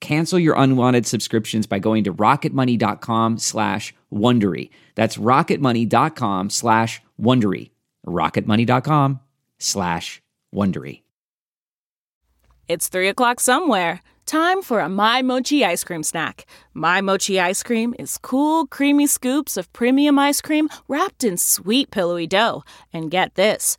Cancel your unwanted subscriptions by going to rocketmoney.com slash Wondery. That's rocketmoney.com slash Wondery. rocketmoney.com slash Wondery. It's three o'clock somewhere. Time for a My Mochi ice cream snack. My Mochi ice cream is cool, creamy scoops of premium ice cream wrapped in sweet, pillowy dough. And get this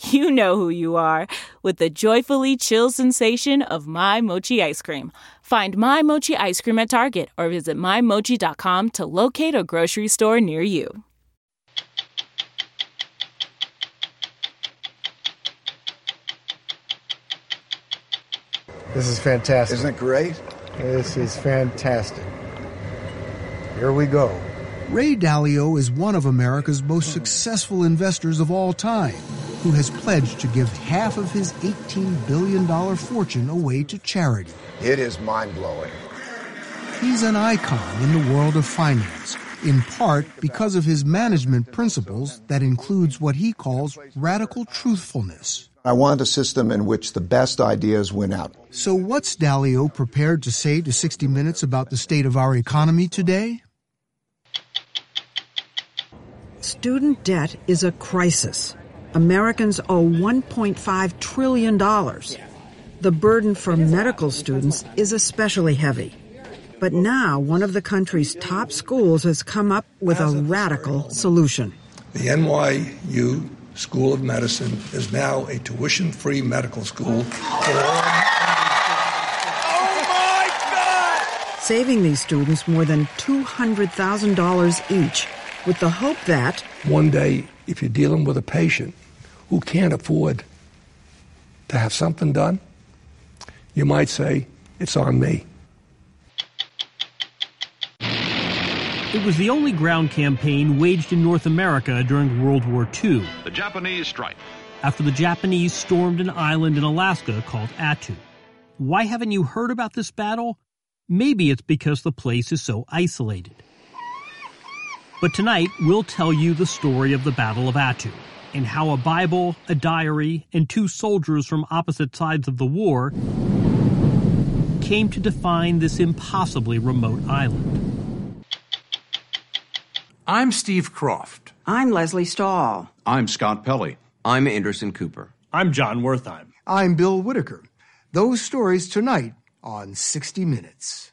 you know who you are with the joyfully chill sensation of My Mochi ice cream. Find My Mochi ice cream at Target or visit MyMochi.com to locate a grocery store near you. This is fantastic. Isn't it great? This is fantastic. Here we go. Ray Dalio is one of America's most successful investors of all time, who has pledged to give half of his $18 billion fortune away to charity. It is mind blowing. He's an icon in the world of finance, in part because of his management principles that includes what he calls radical truthfulness. I want a system in which the best ideas win out. So, what's Dalio prepared to say to 60 Minutes about the state of our economy today? Student debt is a crisis. Americans owe $1.5 trillion. The burden for medical students is especially heavy. But now one of the country's top schools has come up with a radical solution. The NYU School of Medicine is now a tuition free medical school for all. Saving these students more than $200,000 each with the hope that One day, if you're dealing with a patient who can't afford to have something done, you might say, It's on me. It was the only ground campaign waged in North America during World War II, The Japanese strike. after the Japanese stormed an island in Alaska called Attu. Why haven't you heard about this battle? Maybe it's because the place is so isolated. But tonight, we'll tell you the story of the Battle of Attu and how a Bible, a diary, and two soldiers from opposite sides of the war came to define this impossibly remote island. I'm Steve Kroft. I'm Lesley Stahl. I'm Scott Pelley. I'm Anderson Cooper. I'm Jon Wertheim. I'm Bill Whitaker. Those stories tonight on 60 Minutes.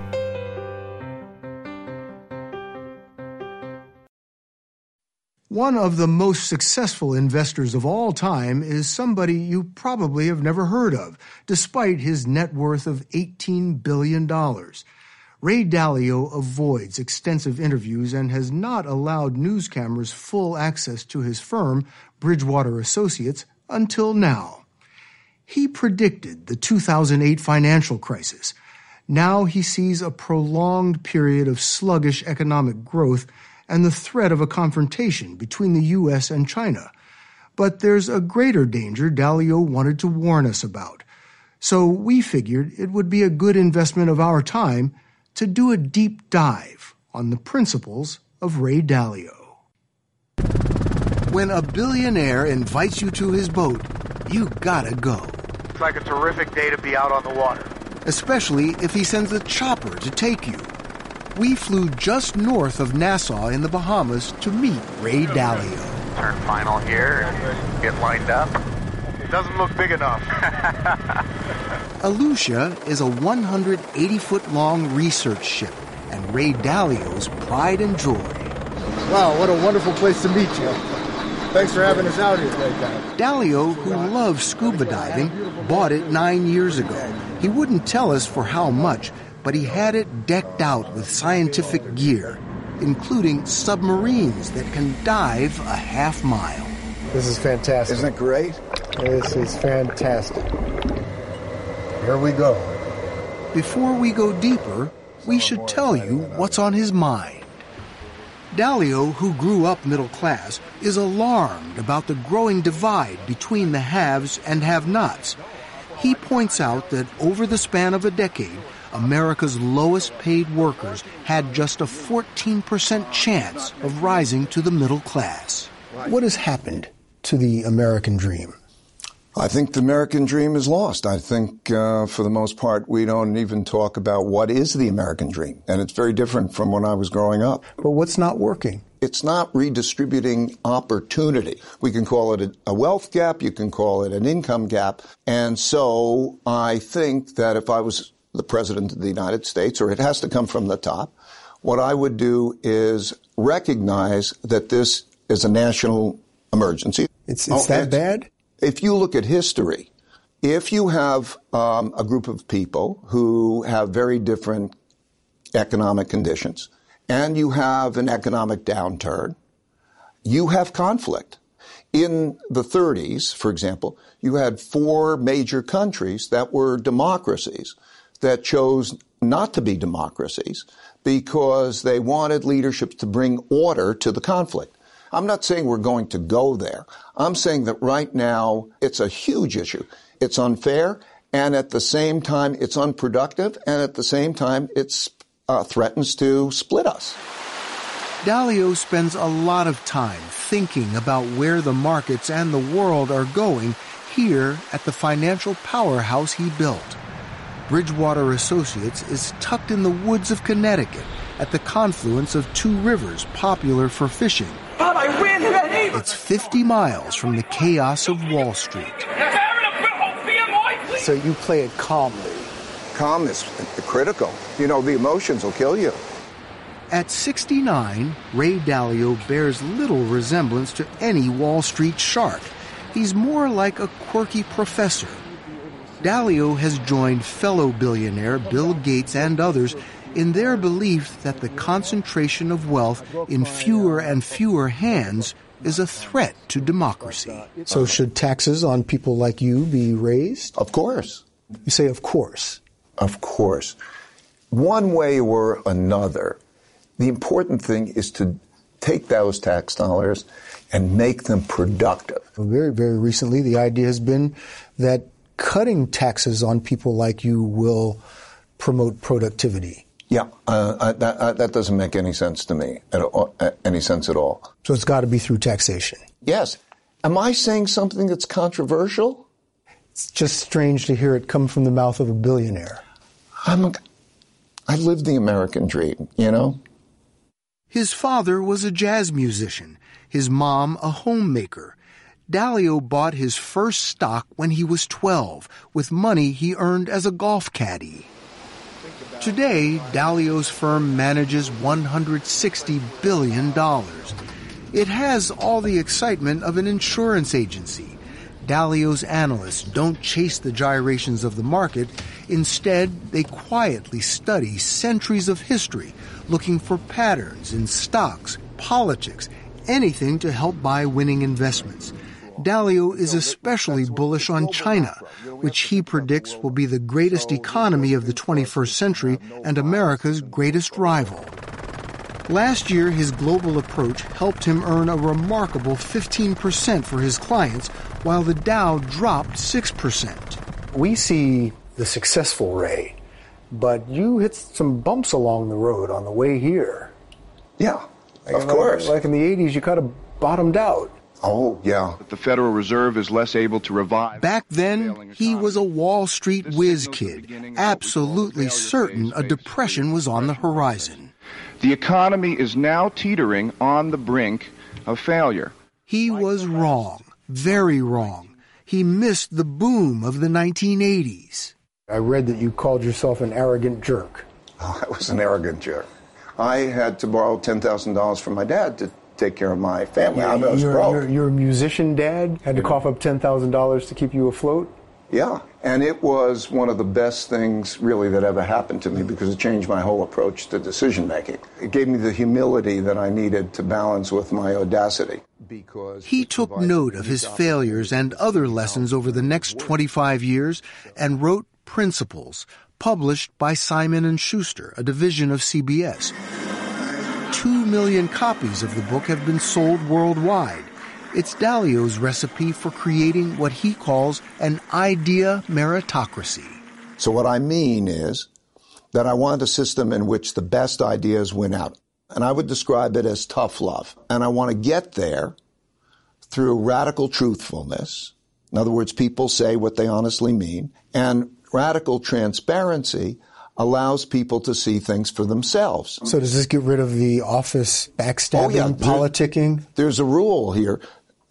One of the most successful investors of all time is somebody you probably have never heard of, despite his net worth of $18 billion. Ray Dalio avoids extensive interviews and has not allowed news cameras full access to his firm, Bridgewater Associates, until now. He predicted the 2008 financial crisis. Now he sees a prolonged period of sluggish economic growth and the threat of a confrontation between the U.S. and China. But there's a greater danger Dalio wanted to warn us about. So we figured it would be a good investment of our time to do a deep dive on the principles of Ray Dalio. When a billionaire invites you to his boat, you gotta go. It's like a terrific day to be out on the water. Especially if he sends a chopper to take you we flew just north of Nassau in the Bahamas to meet Ray Dalio. Turn final here and get lined up. It doesn't look big enough. Alucia is a 180 foot long research ship and Ray Dalio's pride and joy. Wow, what a wonderful place to meet you. Thanks for having us out here today, guys. Dalio, who loves scuba diving, bought it nine years ago. He wouldn't tell us for how much, but he had it decked out with scientific gear, including submarines that can dive a half mile. This is fantastic. Isn't it great? This is fantastic. Here we go. Before we go deeper, we should tell you what's on his mind. Dalio, who grew up middle class, is alarmed about the growing divide between the haves and have nots. He points out that over the span of a decade, America's lowest paid workers had just a 14% chance of rising to the middle class. What has happened to the American dream? I think the American dream is lost. I think, uh, for the most part, we don't even talk about what is the American dream. And it's very different from when I was growing up. But what's not working? It's not redistributing opportunity. We can call it a wealth gap. You can call it an income gap. And so I think that if I was the President of the United States, or it has to come from the top. What I would do is recognize that this is a national emergency. It's, it's oh, that it's, bad? If you look at history, if you have um, a group of people who have very different economic conditions, and you have an economic downturn, you have conflict. In the 30s, for example, you had four major countries that were democracies that chose not to be democracies because they wanted leadership to bring order to the conflict. I'm not saying we're going to go there. I'm saying that right now it's a huge issue. It's unfair, and at the same time, it's unproductive, and at the same time, it uh, threatens to split us. Dalio spends a lot of time thinking about where the markets and the world are going here at the financial powerhouse he built. Bridgewater Associates is tucked in the woods of Connecticut at the confluence of two rivers popular for fishing. Bob, I ran into that neighbor. It's 50 miles from the chaos of Wall Street. So you play it calmly. Calm is critical. You know, the emotions will kill you. At 69, Ray Dalio bears little resemblance to any Wall Street shark. He's more like a quirky professor Dalio has joined fellow billionaire Bill Gates and others in their belief that the concentration of wealth in fewer and fewer hands is a threat to democracy. So, should taxes on people like you be raised? Of course. You say, of course. Of course. One way or another, the important thing is to take those tax dollars and make them productive. Very, very recently, the idea has been that cutting taxes on people like you will promote productivity. Yeah, uh, uh that, uh, that doesn't make any sense to me, at all, uh, any sense at all. So it's got to be through taxation. Yes. Am I saying something that's controversial? It's just strange to hear it come from the mouth of a billionaire. I'm a, I live the American dream, you know? His father was a jazz musician, his mom a homemaker, Dalio bought his first stock when he was 12 with money he earned as a golf caddy. Today, Dalio's firm manages $160 billion. It has all the excitement of an insurance agency. Dalio's analysts don't chase the gyrations of the market. Instead, they quietly study centuries of history, looking for patterns in stocks, politics, anything to help buy winning investments. Dalio is especially bullish on China, which he predicts will be the greatest economy of the 21st century and America's greatest rival. Last year, his global approach helped him earn a remarkable 15% for his clients, while the Dow dropped 6%. We see the successful Ray, but you hit some bumps along the road on the way here. Yeah, Like of in- course. Like in the 80s, you kind of bottomed out. Oh, yeah. The Federal Reserve is less able to revive. Back then, he was a Wall Street whiz kid, absolutely certain a depression was on the horizon. The economy is now teetering on the brink of failure. He was wrong, very wrong. He missed the boom of the 1980s. I read that you called yourself an arrogant jerk. Oh, I was an arrogant jerk. I had to borrow $10,000 from my dad to take care of my family. I was your, broke. your, your musician dad had to cough up $10,000 to keep you afloat? Yeah, and it was one of the best things really that ever happened to me because it changed my whole approach to decision making. It gave me the humility that I needed to balance with my audacity. Because He took note of his failures and other lessons over the next 25 years and wrote Principles, published by Simon and Schuster, a division of CBS. 2 million copies of the book have been sold worldwide. It's Dalio's recipe for creating what he calls an idea meritocracy. So what I mean is that I want a system in which the best ideas win out. And I would describe it as tough love. And I want to get there through radical truthfulness. In other words, people say what they honestly mean. And radical transparency allows people to see things for themselves. So does this get rid of the office backstabbing, Oh, yeah. There- politicking? There's a rule here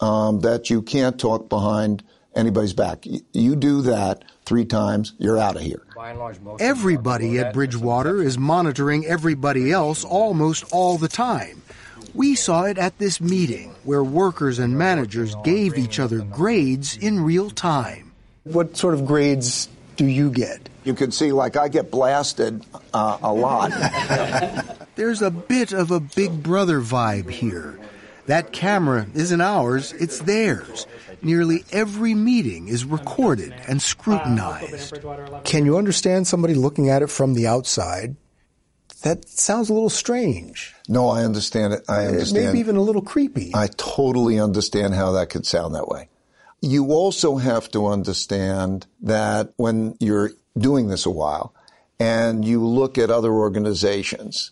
um, that you can't talk behind anybody's back. Y- You do that three times, you're out of here. Large, Everybody at Bridgewater is monitoring everybody else almost all the time. We saw it at this meeting where workers and managers gave each other grades in real time. What sort of grades do you get? You can see, like, I get blasted uh, a lot. There's a bit of a big brother vibe here. That camera isn't ours, it's theirs. Nearly every meeting is recorded and scrutinized. Can you understand somebody looking at it from the outside? That sounds a little strange. No, I understand it. I understand. Maybe even a little creepy. I totally understand how that could sound that way. You also have to understand that when you're doing this a while and you look at other organizations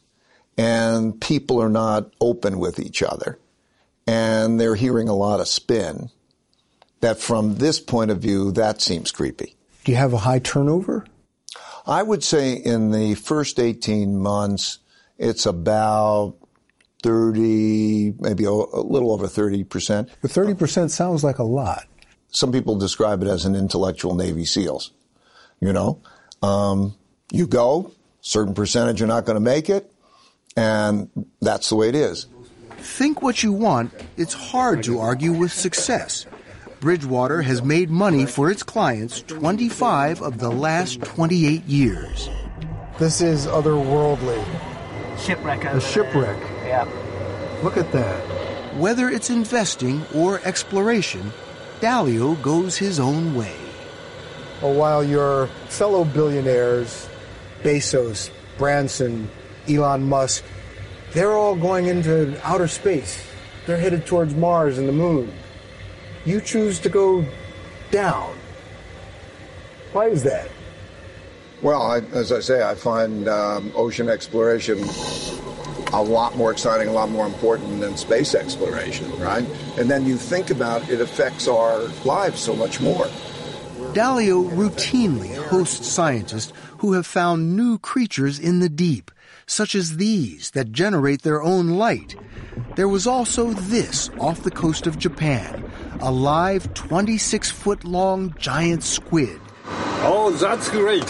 and people are not open with each other and they're hearing a lot of spin, that from this point of view, that seems creepy. Do you have a high turnover? I would say in the first 18 months, it's about 30, maybe a, little over 30%. But 30% sounds like a lot. Some people describe it as an intellectual Navy SEALs. You know, um, you go, certain percentage are not going to make it, and that's the way it is. Think what you want, it's hard to argue with success. Bridgewater has made money for its clients 25 of the last 28 years. This is otherworldly. Shipwreck. A shipwreck. Yeah. Look at that. Whether it's investing or exploration, Dalio goes his own way. Well, while your fellow billionaires, Bezos, Branson, Elon Musk, they're all going into outer space. They're headed towards Mars and the moon. You choose to go down. Why is that? Well, I, as I say, I find um, ocean exploration a lot more exciting, a lot more important than space exploration, right? And then you think about it affects our lives so much more. Dalio routinely hosts scientists who have found new creatures in the deep, such as these that generate their own light. There was also this off the coast of Japan, a live 26 foot long giant squid. Oh, that's great.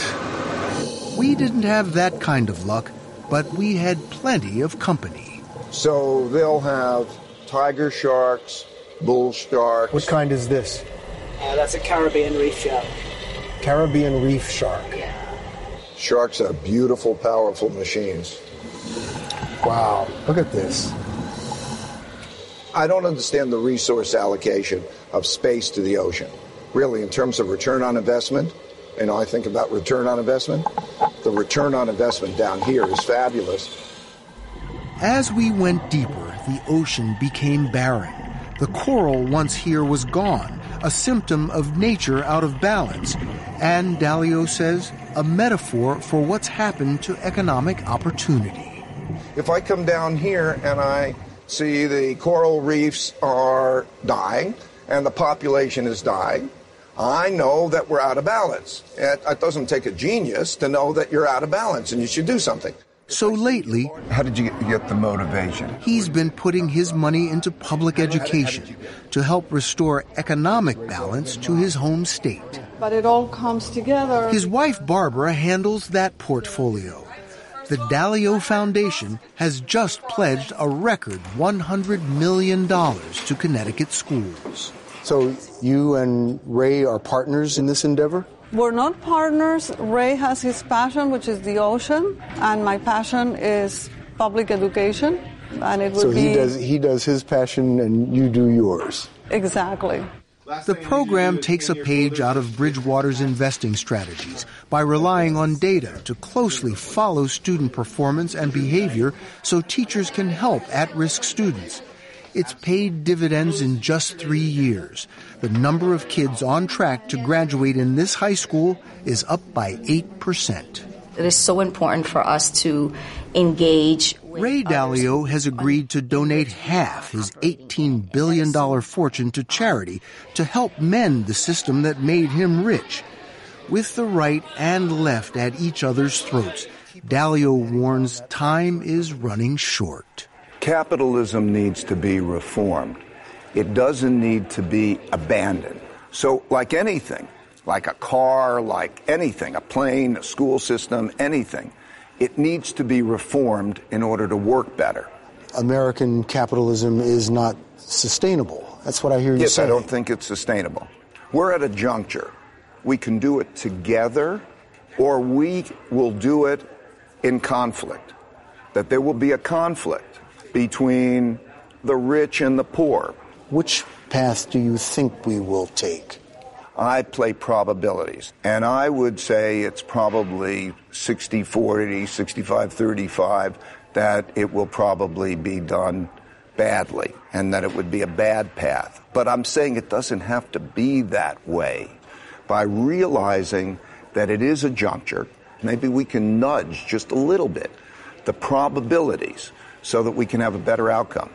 We didn't have that kind of luck, but we had plenty of company. So they'll have tiger sharks, bull sharks. What kind is this? Uh, that's a Caribbean reef shark. Caribbean reef shark. Sharks are beautiful, powerful machines. Wow, look at this. I don't understand the resource allocation of space to the ocean. Really, in terms of return on investment, you know, I think about return on investment. The return on investment down here is fabulous. As we went deeper, the ocean became barren. The coral once here was gone, a symptom of nature out of balance, and Dalio says a metaphor for what's happened to economic opportunity. If I come down here and I see the coral reefs are dying and the population is dying, I know that we're out of balance. It, it doesn't take a genius to know that you're out of balance and you should do something. So lately, how did you get the motivation? He's been putting his money into public education to help restore economic balance to his home state. But it all comes together. His wife Barbara handles that portfolio. The Dalio Foundation has just pledged a record $100 million to Connecticut schools. So you and Ray are partners in this endeavor? We're not partners. Ray has his passion, which is the ocean, and my passion is public education. And it would so he be does he does his passion and you do yours. exactly. The program takes a page out of Bridgewater's investing strategies by relying on data to closely follow student performance and behavior so teachers can help at risk students. It's paid dividends in just three years. The number of kids on track to graduate in this high school is up by 8%. It is so important for us to engage. Ray Dalio has agreed to donate half his $18 billion fortune to charity to help mend the system that made him rich. With the right and left at each other's throats, Dalio warns time is running short. Capitalism needs to be reformed. It doesn't need to be abandoned. So, like anything, like a car, like anything, a plane, a school system, anything, it needs to be reformed in order to work better. American capitalism is not sustainable. That's what I hear you yes, say. I don't think it's sustainable. We're at a juncture. We can do it together, or we will do it in conflict. That there will be a conflict between the rich and the poor. Which path do you think we will take? I play probabilities, and I would say it's probably 60 40, 65 35 that it will probably be done badly and that it would be a bad path. But I'm saying it doesn't have to be that way. By realizing that it is a juncture, maybe we can nudge just a little bit the probabilities so that we can have a better outcome.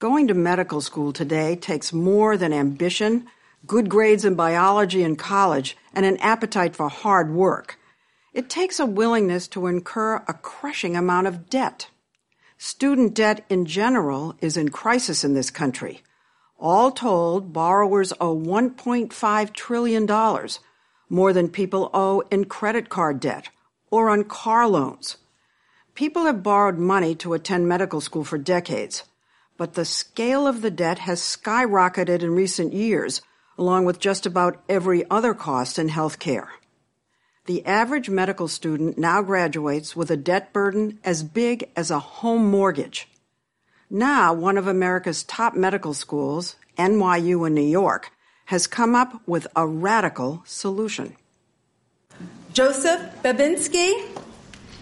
Going to medical school today takes more than ambition, good grades in biology in college, and an appetite for hard work. It takes a willingness to incur a crushing amount of debt. Student debt in general is in crisis in this country. All told, borrowers owe $1.5 trillion, more than people owe in credit card debt or on car loans. People have borrowed money to attend medical school for decades, but the scale of the debt has skyrocketed in recent years, along with just about every other cost in health care. The average medical student now graduates with a debt burden as big as a home mortgage. Now, one of America's top medical schools, NYU in New York, has come up with a radical solution. Joseph Babinski.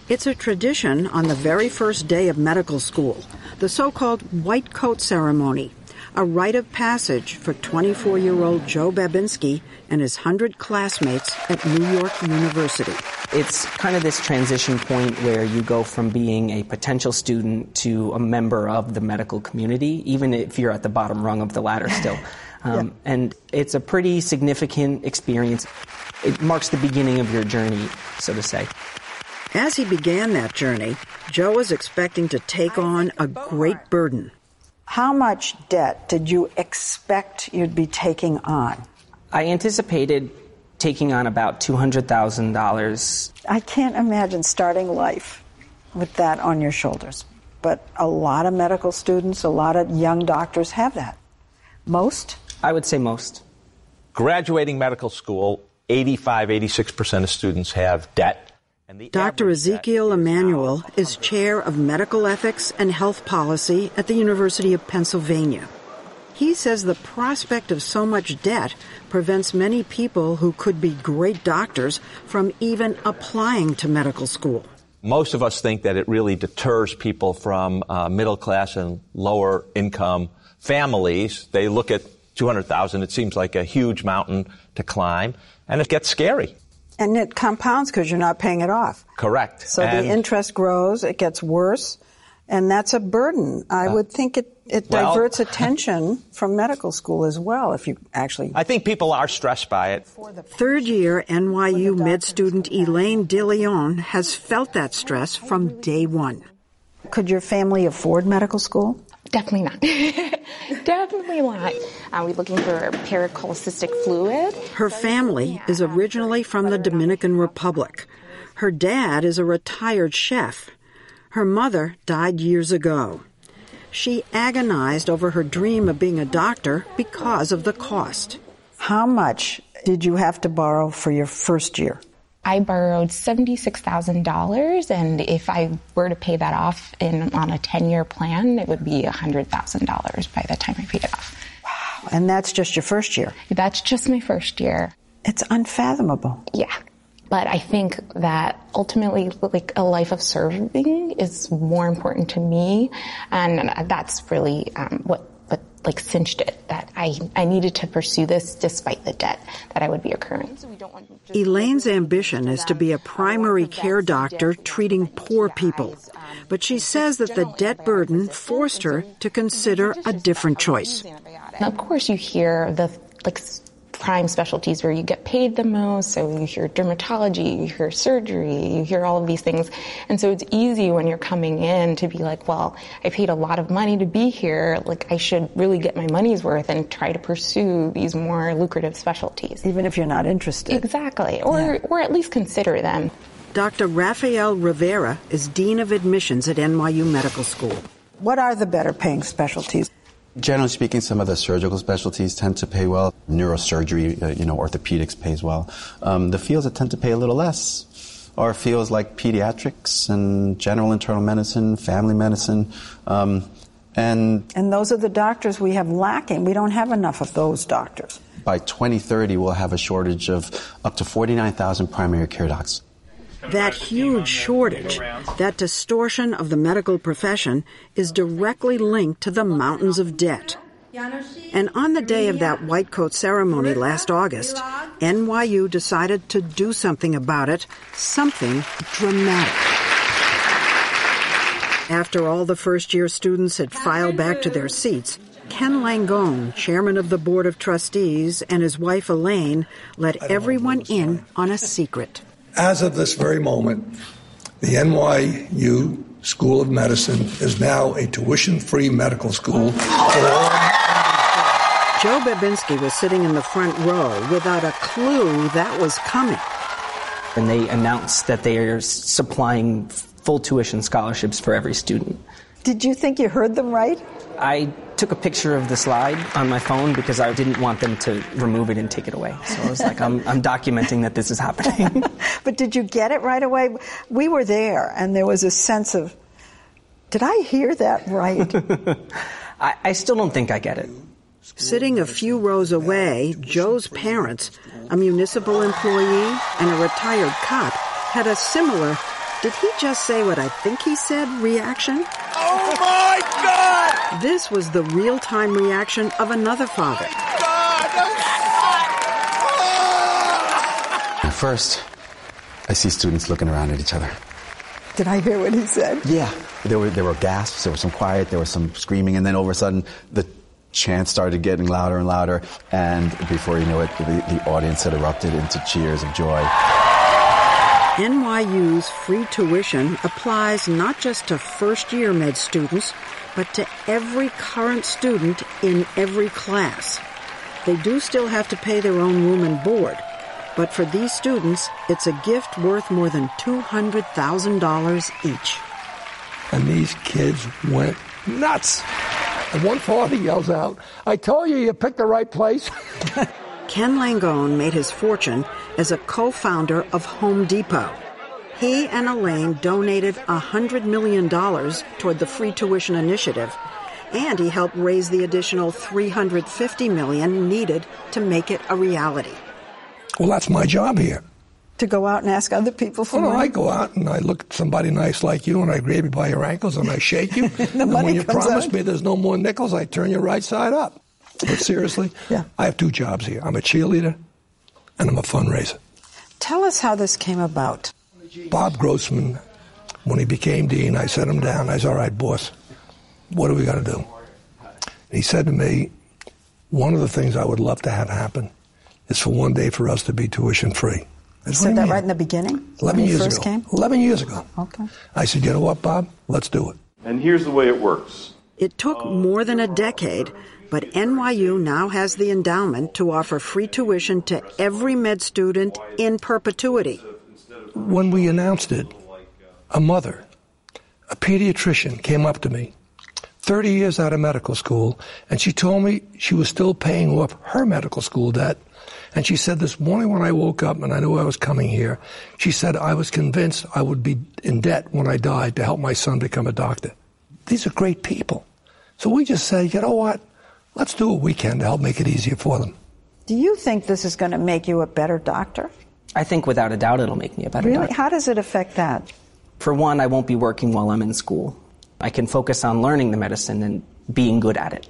It's a tradition on the very first day of medical school, the so called white coat ceremony, a rite of passage for 24 year old Joe Babinski and his 100 classmates at New York University. It's kind of this transition point where you go from being a potential student to a member of the medical community, even if you're at the bottom rung of the ladder still. Um, yeah. And it's a pretty significant experience. It marks the beginning of your journey, so to say. As he began that journey, Joe was expecting to take on a great burden. How much debt did you expect you'd be taking on? I anticipated taking on about $200,000. I can't imagine starting life with that on your shoulders. But a lot of medical students, a lot of young doctors have that. Most? I would say most. Graduating medical school, 85, 86% of students have debt. Dr. Ezekiel Emanuel is chair of medical ethics and health policy at the University of Pennsylvania. He says the prospect of so much debt prevents many people who could be great doctors from even applying to medical school. Most of us think that it really deters people from uh, middle class and lower income families. They look at 200,000, it seems like a huge mountain to climb, and it gets scary. And it compounds because you're not paying it off. Correct. So and the interest grows, it gets worse, and that's a burden. I Uh, would think it, it well- diverts attention from medical school as well if you actually. I think people are stressed by it. Third year NYU med student Elaine DeLeon has felt that stress from day one. Could your family afford medical school? Definitely not. Definitely not. Are we looking for pericholecystic fluid? Her family is originally from the Dominican Republic. Her dad is a retired chef. Her mother died years ago. She agonized over her dream of being a doctor because of the cost. How much did you have to borrow for your first year? I borrowed $76,000 and if I were to pay that off in on a 10-year plan, it would be $100,000 by the time I paid it off. Wow, and that's just your first year. That's just my first year. It's unfathomable. Yeah. But I think that ultimately, like a life of serving is more important to me, and that's really um, what what like cinched it. That I I needed to pursue this despite the debt that I would be accruing. Elaine's ambition is to be a primary care doctor treating poor people. But she says that the debt burden forced her to consider a different choice. And of course, you hear the like s- prime specialties where you get paid the most. So you hear dermatology, you hear surgery, you hear all of these things. And so it's easy when you're coming in to be like, well, I paid a lot of money to be here. Like I should really get my money's worth and try to pursue these more lucrative specialties. Even if you're not interested. Exactly. Or, or at least consider them. Dr. Rafael Rivera is Dean of Admissions at NYU Medical School. What are the better paying specialties? Generally speaking, some of the surgical specialties tend to pay well. Neurosurgery, uh, you know, orthopedics pays well. Um, the fields that tend to pay a little less are fields like pediatrics and general internal medicine, family medicine, um, and And those are the doctors we have lacking. We don't have enough of those doctors. by 2030 we'll have a shortage of up to 49,000 primary care docs. That huge shortage, that distortion of the medical profession, is directly linked to the mountains of debt. And on the day of that white coat ceremony last August, NYU decided to do something about it, something dramatic. After all the first year students had filed back to their seats, Ken Langone, chairman of the board of trustees, and his wife Elaine let everyone in on a secret. As of this very moment, the NYU School of Medicine is now a tuition free medical school for. Joe Babinski was sitting in the front row without a clue that was coming. And they announced that they are supplying full tuition scholarships for every student. Did you think you heard them right? I took a picture of the slide on my phone because I didn't want them to remove it and take it away. So I was like, I'm, I'm documenting that this is happening. But did you get it right away? We were there, and there was a sense of, did I hear that right? I, I still don't think I get it. Sitting a few rows away, Joe's parents, a municipal employee and a retired cop, had a similar, did he just say what I think he said reaction? Oh my God! This was the real time reaction of another father. Oh at first, I see students looking around at each other. Did I hear what he said? Yeah, there were there were gasps, there was some quiet, there was some screaming, and then all of a sudden the chant started getting louder and louder, and before you know it, the, the audience had erupted into cheers of joy. NYU's free tuition applies not just to first year med students, but to every current student in every class. They do still have to pay their own room and board, But for these students, it's a gift worth more than $200,000 each. And these kids went nuts. And one father yells out, I told you you picked the right place. Ken Langone made his fortune as a co-founder of Home Depot. He and Elaine donated $100 million toward the free tuition initiative, and he helped raise the additional 350 million needed to make it a reality. Well, that's my job here. To go out and ask other people for oh, well, money? No, I go out and I look at somebody nice like you and I grab you by your ankles and I shake you. and when you promise out. me there's no more nickels, I turn you right side up. But seriously, yeah. I have two jobs here. I'm a cheerleader and I'm a fundraiser. Tell us how this came about. Bob Grossman, when he became dean, I set him down. I said, all right, boss, what do we got to do? And he said to me, one of the things I would love to have happen is for one day for us to be tuition free. You said that right in the beginning? 11 when years first ago. Came? 11 years ago. Okay. I said, you know what, Bob? Let's do it. And here's the way it works. It took more than a decade, but NYU now has the endowment to offer free tuition to every med student in perpetuity. When we announced it, a mother, a pediatrician, came up to me, 30 years out of medical school, and she told me she was still paying off her medical school debt. And she said, This morning when I woke up and I knew I was coming here, she said, I was convinced I would be in debt when I died to help my son become a doctor. These are great people. So we just say, you know what? Let's do what we can to help make it easier for them. Do you think this is going to make you a better doctor? I think without a doubt it'll make me a better really? doctor. How does it affect that? For one, I won't be working while I'm in school. I can focus on learning the medicine and being good at it.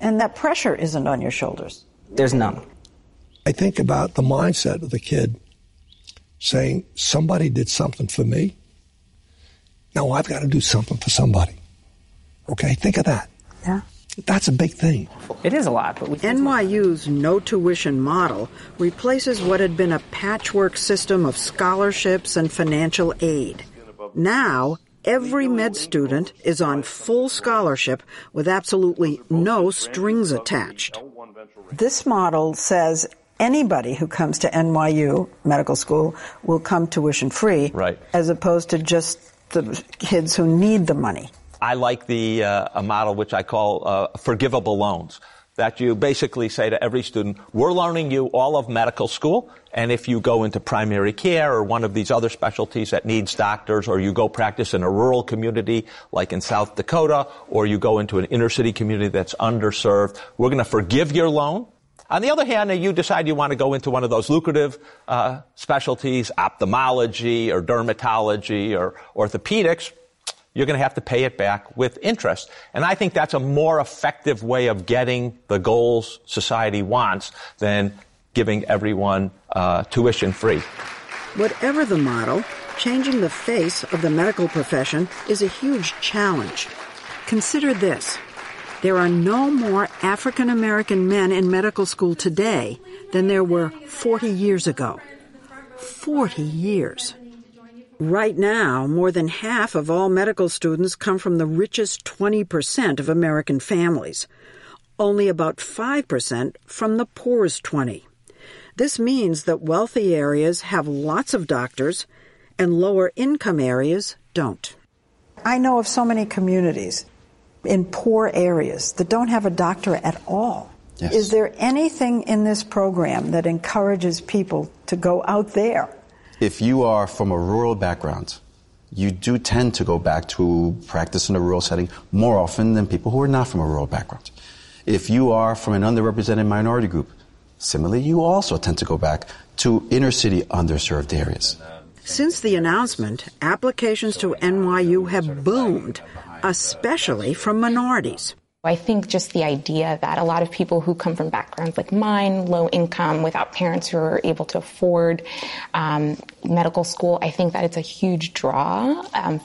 And that pressure isn't on your shoulders. There's none. I think about the mindset of the kid saying, somebody did something for me. Now I've got to do something for somebody. Okay, think of that. Yeah. That's a big thing. It is a lot, but we NYU's no tuition model replaces what had been a patchwork system of scholarships and financial aid. Now, every med student is on full scholarship with absolutely no strings attached. This model says anybody who comes to NYU medical school will come tuition free, Right. as opposed to just the kids who need the money. I like the uh, a model which I call uh, forgivable loans. That you basically say to every student, we're loaning you all of medical school, and if you go into primary care or one of these other specialties that needs doctors, or you go practice in a rural community like in South Dakota, or you go into an inner city community that's underserved, we're going to forgive your loan. On the other hand, if you decide you want to go into one of those lucrative uh, specialties, ophthalmology or dermatology or orthopedics, you're going to have to pay it back with interest. And I think that's a more effective way of getting the goals society wants than giving everyone uh, tuition free. Whatever the model, changing the face of the medical profession is a huge challenge. Consider this. There are no more African American men in medical school today than there were 40 years ago. 40 years. Right now, more than half of all medical students come from the richest 20% of American families. Only about 5% from the poorest 20. This means that wealthy areas have lots of doctors and lower income areas don't. I know of so many communities in poor areas that don't have a doctor at all. Yes. Is there anything in this program that encourages people to go out there? If you are from a rural background, you do tend to go back to practice in a rural setting more often than people who are not from a rural background. If you are from an underrepresented minority group, similarly, you also tend to go back to inner city underserved areas. Since the announcement, applications to NYU have boomed, especially from minorities. I think just the idea that a lot of people who come from backgrounds like mine, low income, without parents who are able to afford um, medical school, I think that it's a huge draw, um,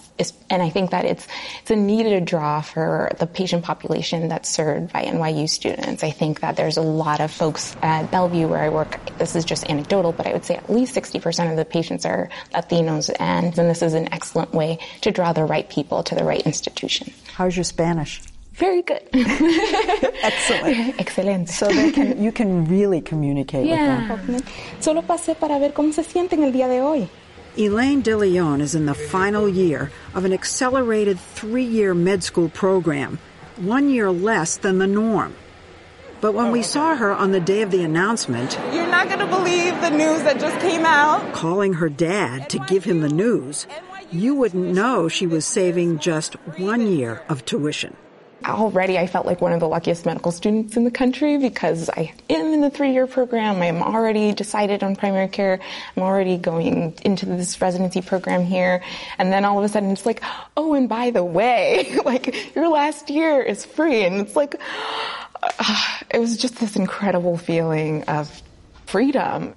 and I think that it's it's a needed draw for the patient population that's served by NYU students. I think that there's a lot of folks at Bellevue where I work. This is just anecdotal, but I would say at least 60% of the patients are Latinos, and, and this is an excellent way to draw the right people to the right institution. How's your Spanish? Very good. Excellent. Excelente. So they can, you can really communicate yeah. with them. Solo pasé para ver cómo se sienten el día de hoy. Elaine DeLeon is in the final year of an accelerated three year med school program, one year less than the norm. But when we saw her on the day of the announcement, you're not going to believe the news that just came out. Calling her dad to give him the news, you wouldn't know she was saving just one year of tuition. Already, I felt like one of the luckiest medical students in the country because I am in the three year program. I'm already decided on primary care. I'm already going into this residency program here. And then all of a sudden, it's like, oh, and by the way, like your last year is free. And it's like, it was just this incredible feeling of freedom.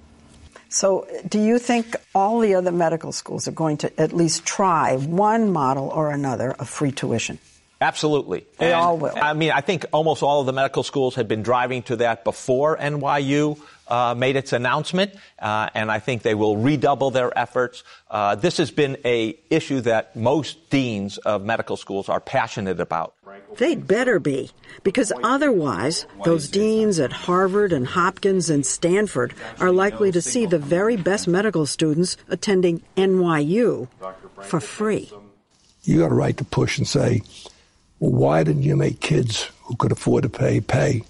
So, do you think all the other medical schools are going to at least try one model or another of free tuition? Absolutely. They and, all will. I mean, I think almost all of the medical schools had been driving to that before NYU uh, made its announcement, uh, and I think they will redouble their efforts. Uh, this has been a issue that most deans of medical schools are passionate about. They'd better be, because otherwise, those deans at Harvard and Hopkins and Stanford are likely to see the very best medical students attending NYU for free. You got a right to push and say, well, why didn't you make kids who could afford to pay pay?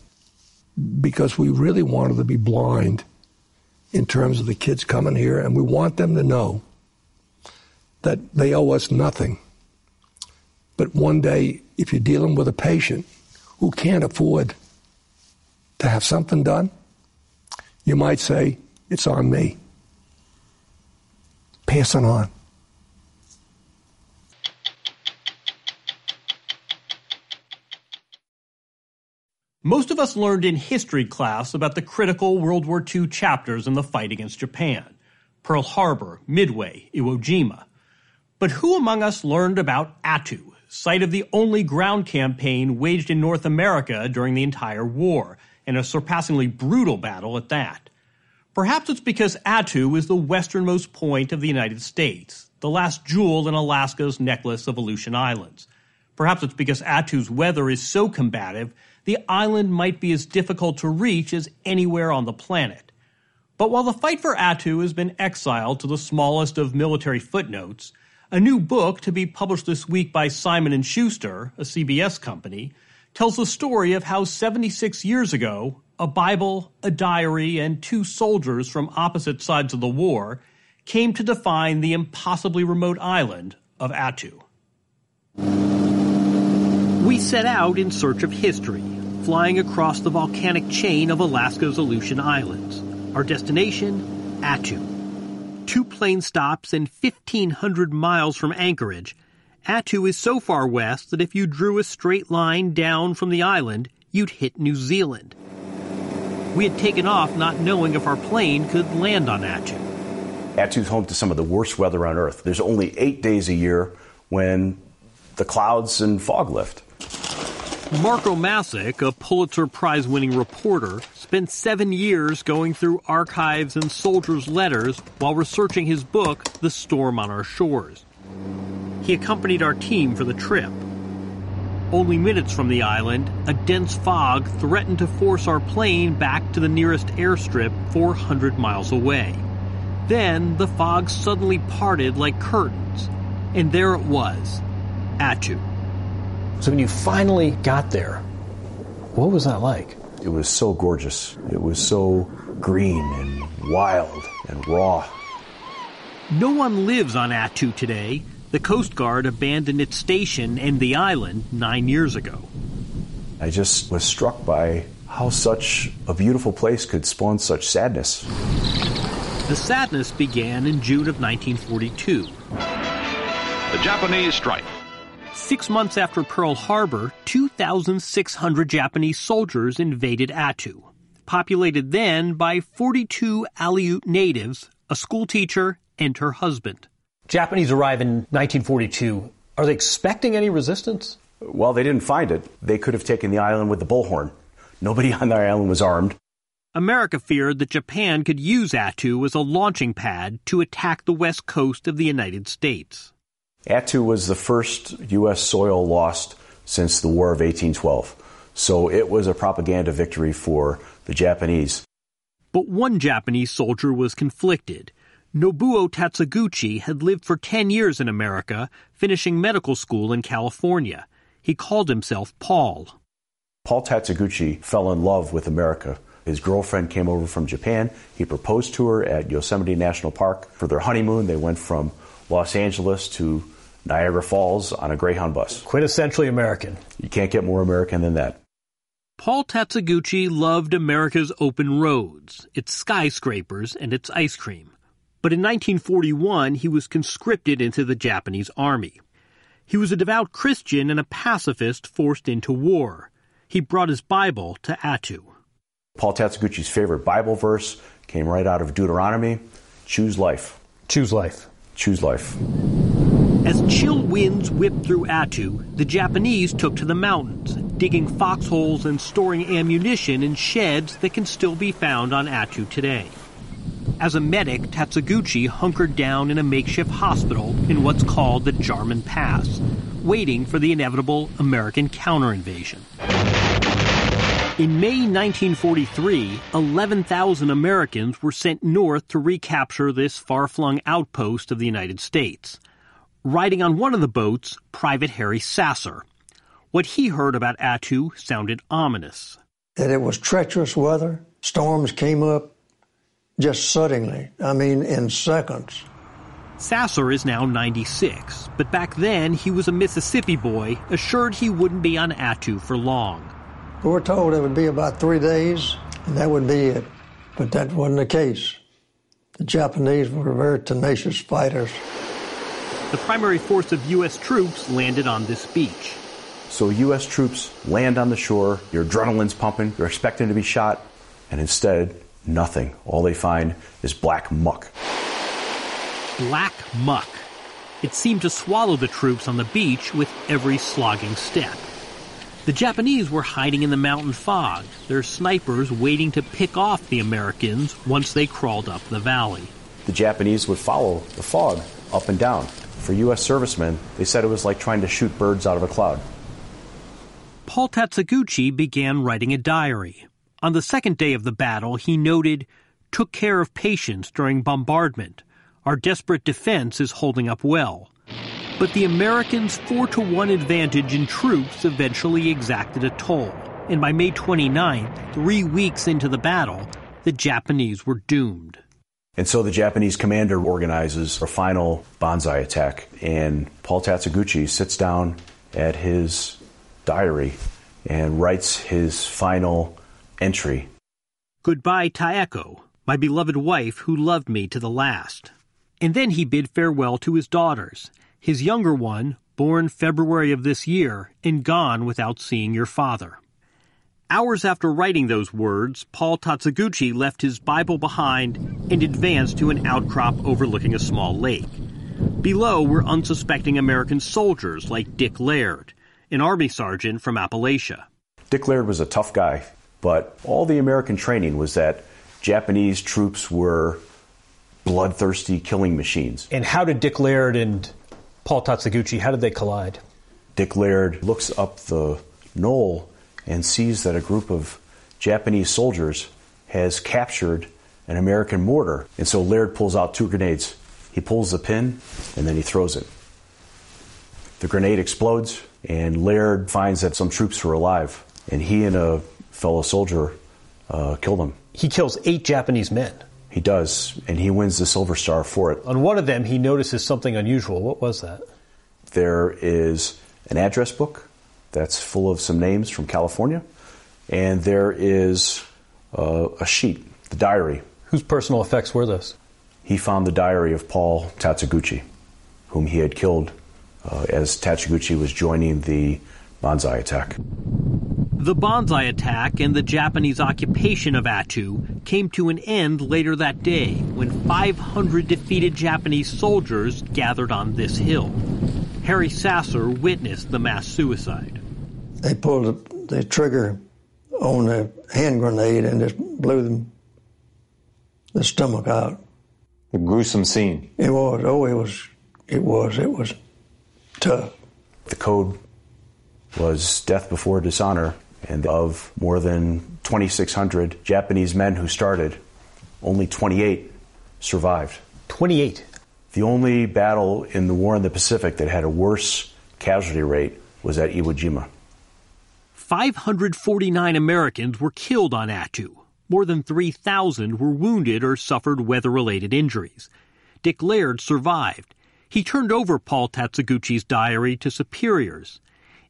Because we really wanted to be blind in terms of the kids coming here, and we want them to know that they owe us nothing. But one day, if you're dealing with a patient who can't afford to have something done, you might say, It's on me. Pass it on. Most of us learned in history class about the critical World War II chapters in the fight against Japan Pearl Harbor, Midway, Iwo Jima. But who among us learned about Attu, site of the only ground campaign waged in North America during the entire war, and a surpassingly brutal battle at that? Perhaps it's because Attu is the westernmost point of the United States, the last jewel in Alaska's necklace of Aleutian Islands. Perhaps it's because Attu's weather is so combative the island might be as difficult to reach as anywhere on the planet. But while the fight for Attu has been exiled to the smallest of military footnotes, a new book to be published this week by Simon and Schuster, a CBS company, tells the story of how 76 years ago, a Bible, a diary, and two soldiers from opposite sides of the war came to define the impossibly remote island of Attu. We set out in search of history, flying across the volcanic chain of Alaska's Aleutian Islands. Our destination, Attu. Two plane stops and 1,500 miles from Anchorage, Attu is so far west that if you drew a straight line down from the island, you'd hit New Zealand. We had taken off not knowing if our plane could land on Attu. Attu's home to some of the worst weather on Earth. There's only eight days a year when the clouds and fog lift. Mark Obmascik, a Pulitzer Prize winning reporter, spent seven years going through archives and soldiers' letters while researching his book, The Storm on Our Shores. He accompanied our team for the trip. Only minutes from the island, a dense fog threatened to force our plane back to the nearest airstrip 400 miles away. Then the fog suddenly parted like curtains, and there it was Attu. So when you finally got there, what was that like? It was so gorgeous. It was so green and wild and raw. No one lives on Attu today. The Coast Guard abandoned its station and the island nine years ago. I just was struck by how such a beautiful place could spawn such sadness. The sadness began in June of 1942. The Japanese strike. Six months after Pearl Harbor, 2,600 Japanese soldiers invaded Attu, populated then by 42 Aleut natives, a schoolteacher, and her husband. Japanese arrive in 1942. Are they expecting any resistance? Well, they didn't find it. They could have taken the island with the bullhorn. Nobody on the island was armed. America feared that Japan could use Attu as a launching pad to attack the west coast of the United States. Attu was the first U.S. soil lost since the War of 1812. So it was a propaganda victory for the Japanese. But one Japanese soldier was conflicted. Nobuo Tatsuguchi had lived for 10 years in America, finishing medical school in California. He called himself Paul. Paul Tatsuguchi fell in love with America. His girlfriend came over from Japan. He proposed to her at Yosemite National Park. For their honeymoon, they went from Los Angeles to Niagara Falls on a Greyhound bus. Quintessentially American. You can't get more American than that. Paul Tatsuguchi loved America's open roads, its skyscrapers, and its ice cream. But in 1941, he was conscripted into the Japanese army. He was a devout Christian and a pacifist forced into war. He brought his Bible to Attu. Paul Tatsuguchi's favorite Bible verse came right out of Deuteronomy choose life. Choose life. Choose life. As chill winds whipped through Attu, the Japanese took to the mountains, digging foxholes and storing ammunition in sheds that can still be found on Attu today. As a medic, Tatsuguchi hunkered down in a makeshift hospital in what's called the Jarmin Pass, waiting for the inevitable American counterinvasion. In May 1943, 11,000 Americans were sent north to recapture this far flung outpost of the United States. Riding on one of the boats, Private Harry Sasser. What he heard about Attu sounded ominous. That it was treacherous weather, storms came up just suddenly, I mean, in seconds. Sasser is now 96, but back then he was a Mississippi boy, assured he wouldn't be on Attu for long. We were told it would be about three days, and that would be it. But that wasn't the case. The Japanese were very tenacious fighters. The primary force of U.S. troops landed on this beach. So U.S. troops land on the shore, your adrenaline's pumping, you're expecting to be shot, and instead, nothing. All they find is black muck. Black muck. It seemed to swallow the troops on the beach with every slogging step. The Japanese were hiding in the mountain fog, their snipers waiting to pick off the Americans once they crawled up the valley. The Japanese would follow the fog up and down. For U.S. servicemen, they said it was like trying to shoot birds out of a cloud. Paul Tatsuguchi began writing a diary. On the second day of the battle, he noted, took care of patients during bombardment. Our desperate defense is holding up well. But the Americans' 4 to 1 advantage in troops eventually exacted a toll. And by May 29th, three weeks into the battle, the Japanese were doomed. And so the Japanese commander organizes a final banzai attack, and Paul Tatsuguchi sits down at his diary and writes his final entry. Goodbye, Taeko, my beloved wife who loved me to the last. And then he bid farewell to his daughters, his younger one, born February of this year, and gone without seeing your father. Hours after writing those words, Paul Tatsuguchi left his Bible behind and advanced to an outcrop overlooking a small lake. Below were unsuspecting American soldiers like Dick Laird, an army sergeant from Appalachia. Dick Laird was a tough guy, but all the American training was that Japanese troops were bloodthirsty killing machines. And how did Dick Laird and Paul Tatsuguchi, how did they collide? Dick Laird looks up the knoll and sees that a group of Japanese soldiers has captured an American mortar. And so Laird pulls out two grenades. He pulls the pin and then he throws it. The grenade explodes and Laird finds that some troops were alive. And he and a fellow soldier uh, kill them. He kills eight Japanese men. He does, and he wins the Silver Star for it. On one of them, he notices something unusual. What was that? There is an address book that's full of some names from California, and there is uh, a sheet, the diary. Whose personal effects were those? He found the diary of Paul Tatsuguchi, whom he had killed uh, as Tatsuguchi was joining the Banzai attack. The Banzai attack and the Japanese occupation of Attu came to an end later that day when 500 defeated Japanese soldiers gathered on this hill. Harry Sasser witnessed the mass suicide. They pulled the trigger on a hand grenade and just blew them the stomach out. A gruesome scene. It was. Oh, it was. It was. It was tough. The code was death before dishonor. And of more than 2,600 Japanese men who started, only 28 survived. 28. The only battle in the war in the Pacific that had a worse casualty rate was at Iwo Jima. 549 Americans were killed on Attu. More than 3,000 were wounded or suffered weather related injuries. Dick Laird survived. He turned over Paul Tatsuguchi's diary to superiors.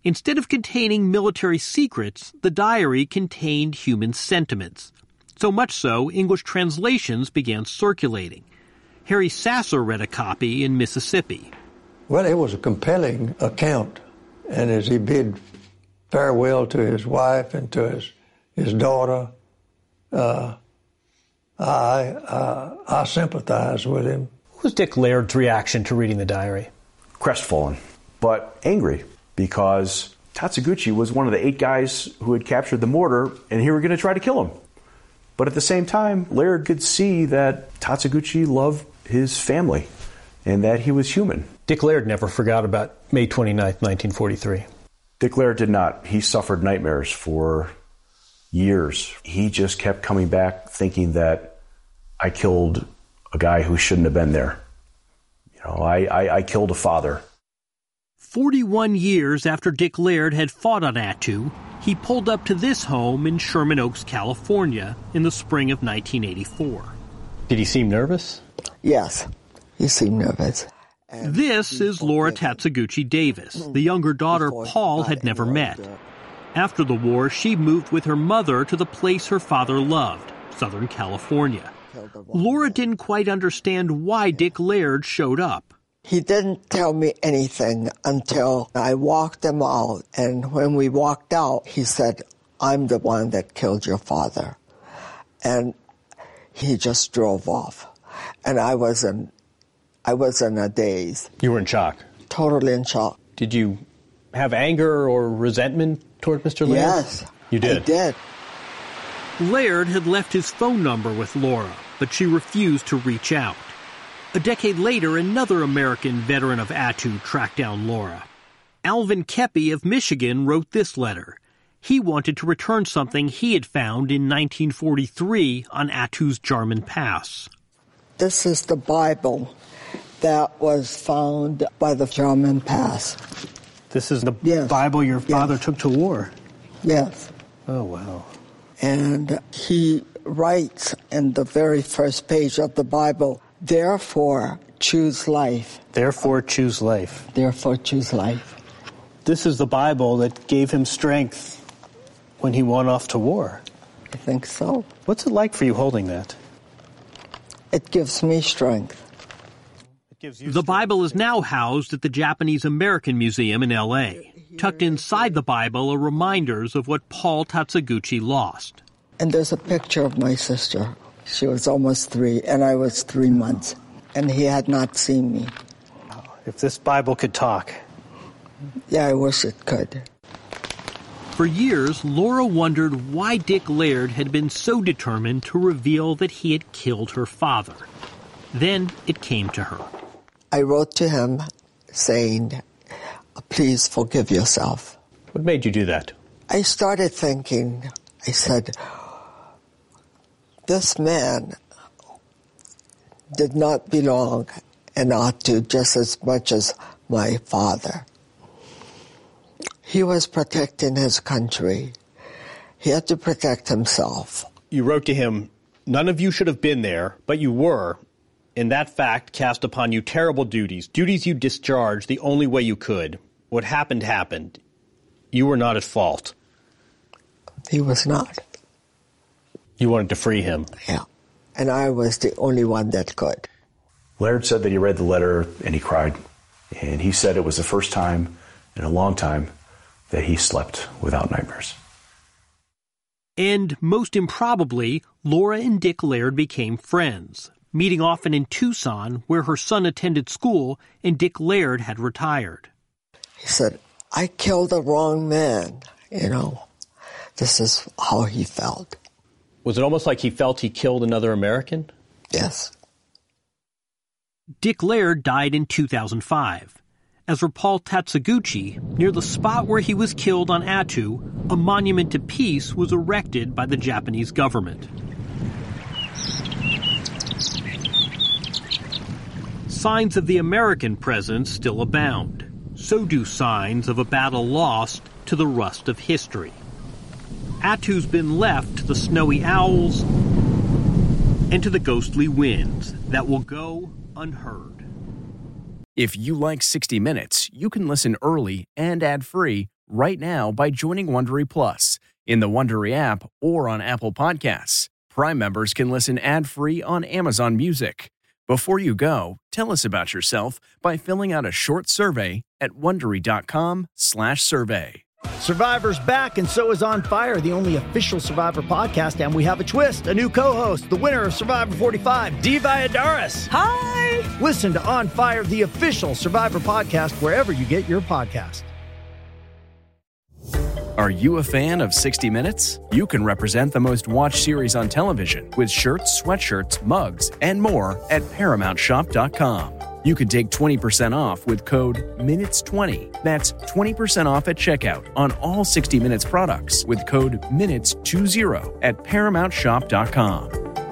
Instead of containing military secrets, the diary contained human sentiments. So much so, English translations began circulating. Harry Sasser read a copy in Mississippi. Well, it was a compelling account. And as he bid farewell to his wife and to his, his daughter, uh, I, uh, I sympathize with him. What was Dick Laird's reaction to reading the diary? Crestfallen, but angry because Tatsuguchi was one of the eight guys who had captured the mortar and he were going to try to kill him. But at the same time, Laird could see that Tatsuguchi loved his family and that he was human. Dick Laird never forgot about May 29, 1943. Dick Laird did not. He suffered nightmares for years. He just kept coming back thinking that I killed a guy who shouldn't have been there. You know, I, I, I killed a father. 41 years after Dick Laird had fought on Attu, he pulled up to this home in Sherman Oaks, California in the spring of 1984. Did he seem nervous? Yes, he seemed nervous. This is Laura Tatsuguchi Davis. The younger daughter Paul had never met. After the war, she moved with her mother to the place her father loved, Southern California. Laura didn't quite understand why Dick Laird showed up. He didn't tell me anything until I walked him out. And when we walked out, he said, I'm the one that killed your father. And he just drove off. And I was in, I was in a daze. You were in shock. Totally in shock. Did you have anger or resentment toward Mr. Laird? Yes. You did? I did. Laird had left his phone number with Laura, but she refused to reach out. A decade later, another American veteran of Attu tracked down Laura. Alvin Keppy of Michigan wrote this letter. He wanted to return something he had found in 1943 on Attu's Jarmin Pass. This is the Bible that was found by the Jarmin Pass. This is the Yes. Bible your father Yes. took to war. Yes. Oh, wow. And he writes in the very first page of the Bible, therefore choose life. Therefore, choose life. Therefore choose life. This is the Bible that gave him strength when he went off to war. I think so. What's it like for you holding that? It gives me strength. Gives The Bible is now housed at the Japanese American Museum in LA. Tucked inside the Bible are reminders of what Paul Tatsuguchi lost. And there's a picture of my sister. She was almost three, and I was three months. And he had not seen me. If this Bible could talk. Yeah, I wish it could. For years, Laura wondered why Dick Laird had been so determined to reveal that he had killed her father. Then it came to her. I wrote to him saying, please forgive yourself. What made you do that? I started thinking, I said, this man did not belong in Attu just as much as my father. He was protecting his country. He had to protect himself. You wrote to him, None of you should have been there, but you were, and that fact cast upon you terrible duties, duties you discharged the only way you could. What happened, happened. You were not at fault. He was not. You wanted to free him. Yeah. And I was the only one that could. Laird said that he read the letter and he cried. And he said it was the first time in a long time that he slept without nightmares. And most improbably, Laura and Dick Laird became friends, meeting often in Tucson, where her son attended school and Dick Laird had retired. He said, I killed the wrong man, you know. This is how he felt. Was it almost like he felt he killed another American? Yes. Dick Laird died in 2005. As for Paul Tatsuguchi, near the spot where he was killed on Attu, a monument to peace was erected by the Japanese government. Signs of the American presence still abound. So do signs of a battle lost to the rust of history. Attu's been left to the snowy owls and to the ghostly winds that will go unheard. If you like 60 Minutes, you can listen early and ad-free right now by joining Wondery Plus in the Wondery app or on Apple Podcasts. Prime members can listen ad-free on Amazon Music. Before you go, tell us about yourself by filling out a short survey at wondery.com/survey. Survivor's back, and so is On Fire, the only official Survivor podcast. And we have a twist a new co host, the winner of Survivor 45, Dee Valladares. Hi! Listen to On Fire, the official Survivor podcast, wherever you get your podcast. Are you a fan of 60 Minutes? You can represent the most watched series on television with shirts, sweatshirts, mugs, and more at ParamountShop.com. You can take 20% off with code MINUTES20. That's 20% off at checkout on all 60 Minutes products with code MINUTES20 at ParamountShop.com.